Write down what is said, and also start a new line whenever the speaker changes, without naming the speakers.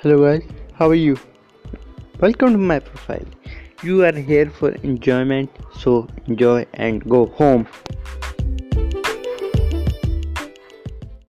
Hello guys, how are you? Welcome to my profile. You are here for enjoyment, so enjoy and go home.